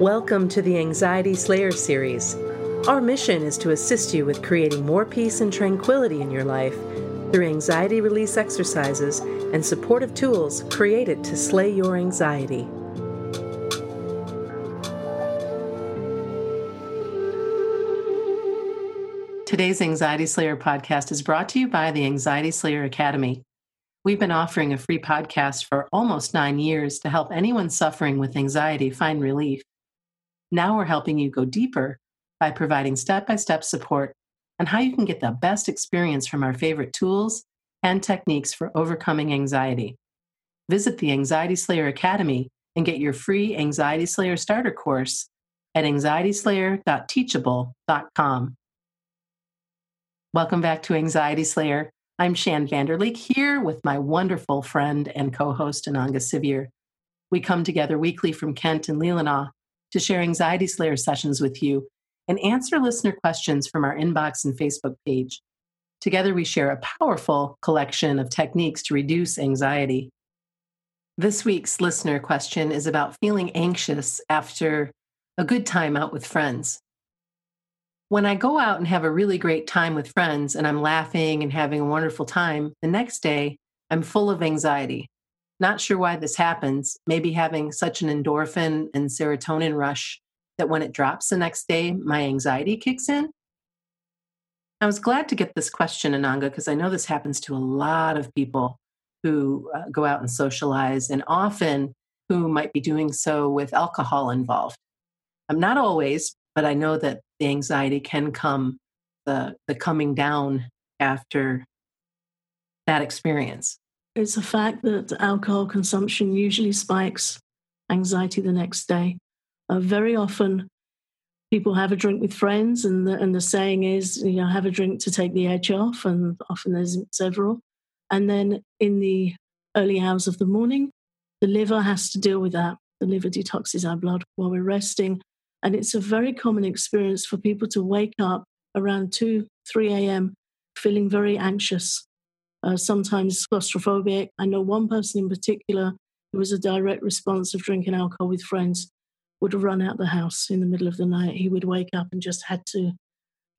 Welcome to the Anxiety Slayer series. Our mission is to assist you with creating more peace and tranquility in your life through anxiety release exercises and supportive tools created to slay your anxiety. Today's Anxiety Slayer podcast is brought to you by the Anxiety Slayer Academy. We've been offering a free podcast for almost nine years to help anyone suffering with anxiety find relief. Now we're helping you go deeper by providing step by step support on how you can get the best experience from our favorite tools and techniques for overcoming anxiety. Visit the Anxiety Slayer Academy and get your free Anxiety Slayer starter course at anxietyslayer.teachable.com. Welcome back to Anxiety Slayer. I'm Shan Vanderleek here with my wonderful friend and co host Ananga Sivyer. We come together weekly from Kent and Leelanau to share Anxiety Slayer sessions with you and answer listener questions from our inbox and Facebook page. Together, we share a powerful collection of techniques to reduce anxiety. This week's listener question is about feeling anxious after a good time out with friends when I go out and have a really great time with friends and I'm laughing and having a wonderful time, the next day I'm full of anxiety. Not sure why this happens, maybe having such an endorphin and serotonin rush that when it drops the next day, my anxiety kicks in. I was glad to get this question, Ananga, because I know this happens to a lot of people who uh, go out and socialize and often who might be doing so with alcohol involved. I'm not always, but I know that the anxiety can come, the, the coming down after that experience. It's a fact that alcohol consumption usually spikes anxiety the next day. Uh, very often, people have a drink with friends, and the, and the saying is, you know, have a drink to take the edge off, and often there's several. And then in the early hours of the morning, the liver has to deal with that. The liver detoxes our blood while we're resting, and it's a very common experience for people to wake up around 2, 3 a.m. feeling very anxious, uh, sometimes claustrophobic. I know one person in particular who was a direct response of drinking alcohol with friends would run out the house in the middle of the night. He would wake up and just had to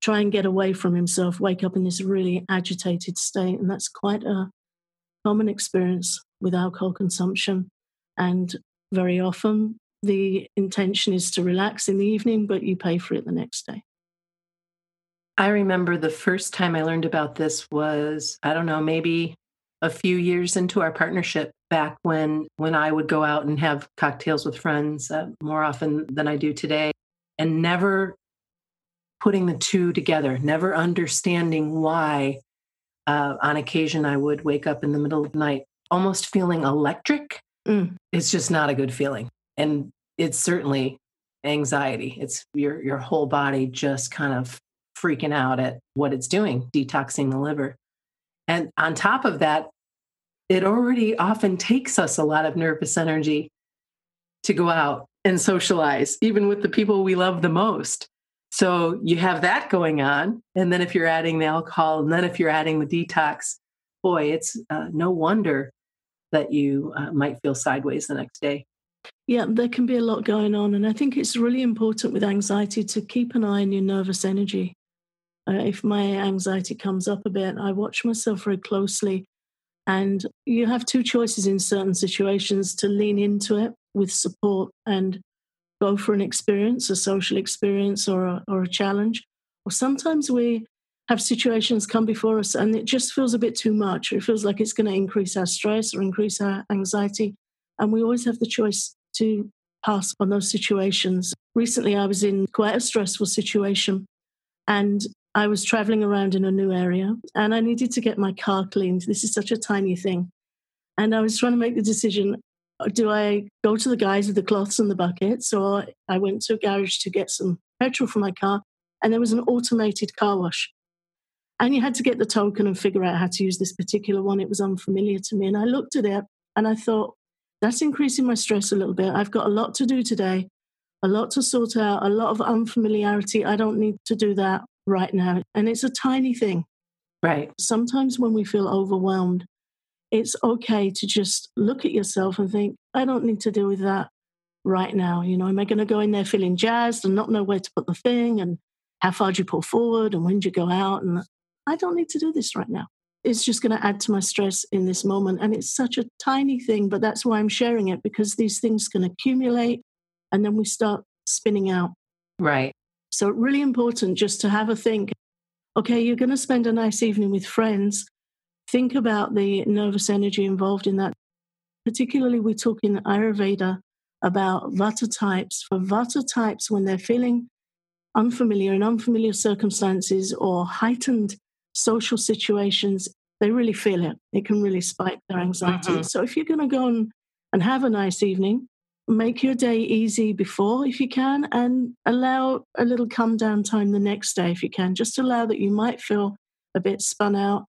try and get away from himself, wake up in this really agitated state. And that's quite a common experience with alcohol consumption. And very often the intention is to relax in the evening, but you pay for it the next day. I remember the first time I learned about this was, I don't know, maybe a few years into our partnership back when when I would go out and have cocktails with friends uh, more often than I do today and never putting the two together, never understanding why uh, on occasion I would wake up in the middle of the night almost feeling electric. Mm. It's just not a good feeling and it's certainly anxiety. It's your your whole body just kind of freaking out at what it's doing, detoxing the liver. And on top of that, it already often takes us a lot of nervous energy to go out and socialize, even with the people we love the most. So you have that going on. And then if you're adding the alcohol, and then if you're adding the detox, boy, it's uh, no wonder that you uh, might feel sideways the next day. Yeah, there can be a lot going on. And I think it's really important with anxiety to keep an eye on your nervous energy. Uh, if my anxiety comes up a bit, I watch myself very closely. And you have two choices in certain situations to lean into it with support and go for an experience, a social experience or a, or a challenge. Or sometimes we have situations come before us and it just feels a bit too much. It feels like it's going to increase our stress or increase our anxiety. And we always have the choice to pass on those situations. Recently, I was in quite a stressful situation and I was traveling around in a new area and I needed to get my car cleaned. This is such a tiny thing. And I was trying to make the decision uh, do I go to the guys with the cloths and the buckets, or I went to a garage to get some petrol for my car, and there was an automated car wash. And you had to get the token and figure out how to use this particular one. It was unfamiliar to me. And I looked at it and I thought, that's increasing my stress a little bit. I've got a lot to do today, a lot to sort out, a lot of unfamiliarity. I don't need to do that right now. And it's a tiny thing. Right. Sometimes when we feel overwhelmed, it's okay to just look at yourself and think, I don't need to deal with that right now? You know, am I going to go in there feeling jazzed and not know where to put the thing? And how far do you pull forward? And when do you go out? And I don't need to do this right now. It's just going to add to my stress in this moment. And it's such a tiny thing, but that's why I'm sharing it because these things can accumulate and then we start spinning out. Right. So, really important just to have a think okay, you're going to spend a nice evening with friends. Think about the nervous energy involved in that. Particularly, we talk in Ayurveda about vata types. For vata types, when they're feeling unfamiliar in unfamiliar circumstances or heightened social situations, they really feel it. It can really spike their anxiety. Mm-hmm. So, if you're going to go and, and have a nice evening, make your day easy before if you can and allow a little come down time the next day if you can. Just allow that you might feel a bit spun out.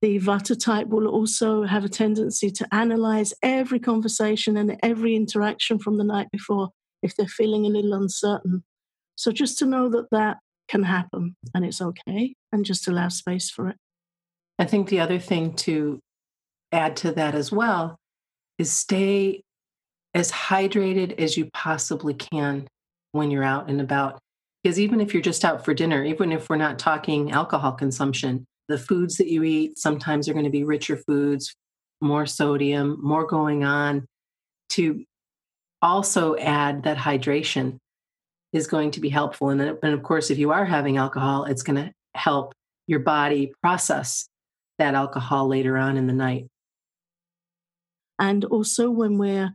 The vata type will also have a tendency to analyze every conversation and every interaction from the night before if they're feeling a little uncertain. So just to know that that can happen and it's okay and just allow space for it. I think the other thing to add to that as well is stay as hydrated as you possibly can when you're out and about. Because even if you're just out for dinner, even if we're not talking alcohol consumption, the foods that you eat sometimes are going to be richer foods, more sodium, more going on. To also add that hydration is going to be helpful. And, and of course, if you are having alcohol, it's going to help your body process that alcohol later on in the night. And also, when we're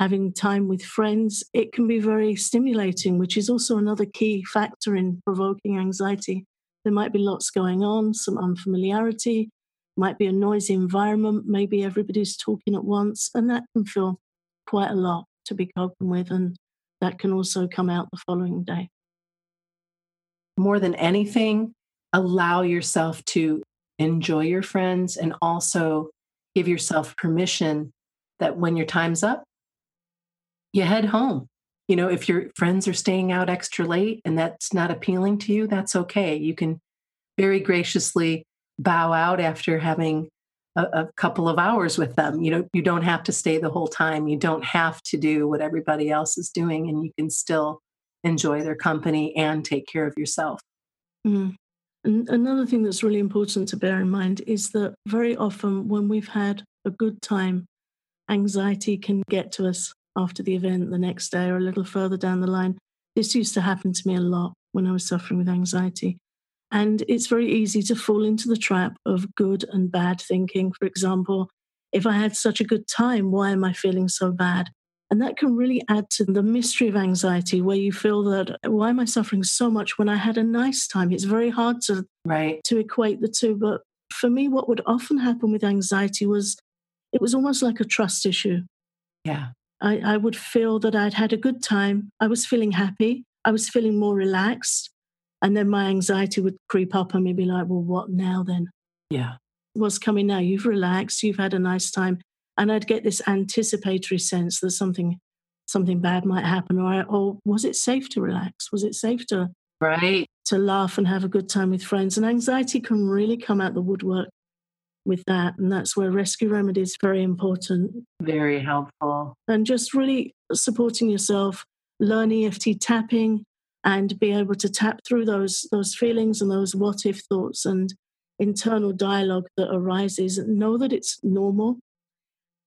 having time with friends, it can be very stimulating, which is also another key factor in provoking anxiety. There might be lots going on, some unfamiliarity, might be a noisy environment, maybe everybody's talking at once, and that can feel quite a lot to be coping with, and that can also come out the following day. More than anything, allow yourself to enjoy your friends and also give yourself permission that when your time's up, you head home. You know, if your friends are staying out extra late and that's not appealing to you, that's okay. You can very graciously bow out after having a, a, couple of hours with them. You know, you don't have to stay the whole time. You don't have to do what everybody else is doing, and you can still enjoy their company and take care of yourself. Mm. And another thing that's really important to bear in mind is that very often when we've had a good time, anxiety can get to us after the event the next day or a little further down the line. This used to happen to me a lot when I was suffering with anxiety. And it's very easy to fall into the trap of good and bad thinking. For example, if I had such a good time, why am I feeling so bad? And that can really add to the mystery of anxiety where you feel that why am I suffering so much when I had a nice time? It's very hard to right to equate the two. But for me, what would often happen with anxiety was it was almost like a trust issue. Yeah. I, I would feel that I'd had a good time. I was feeling happy. I was feeling more relaxed. And then my anxiety would creep up and me be like, well, what now then? Yeah. What's coming now? You've relaxed, you've had a nice time. And I'd get this anticipatory sense that something something bad might happen. Or, or was it safe to relax? Was it safe to right to laugh and have a good time with friends? And anxiety can really come out the woodwork with that. And that's where rescue remedy is very important. Very helpful. And just really supporting yourself, learn EFT tapping and be able to tap through those those feelings and those what if thoughts and internal dialogue that arises. Know that it's normal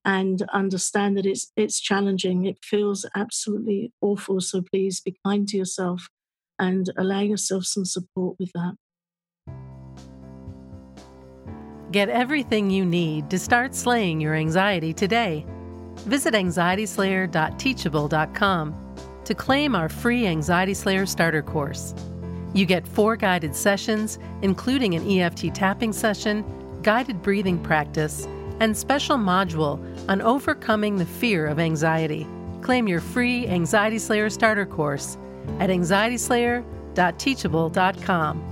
and understand that it's it's challenging. It feels absolutely awful. So please be kind to yourself and allow yourself some support with that. Get everything you need to start slaying your anxiety today. Visit anxietyslayer.teachable.com to claim our free Anxiety Slayer starter course. You get four guided sessions, including an EFT tapping session, guided breathing practice, and special module on overcoming the fear of anxiety. Claim your free Anxiety Slayer starter course at anxietyslayer.teachable.com.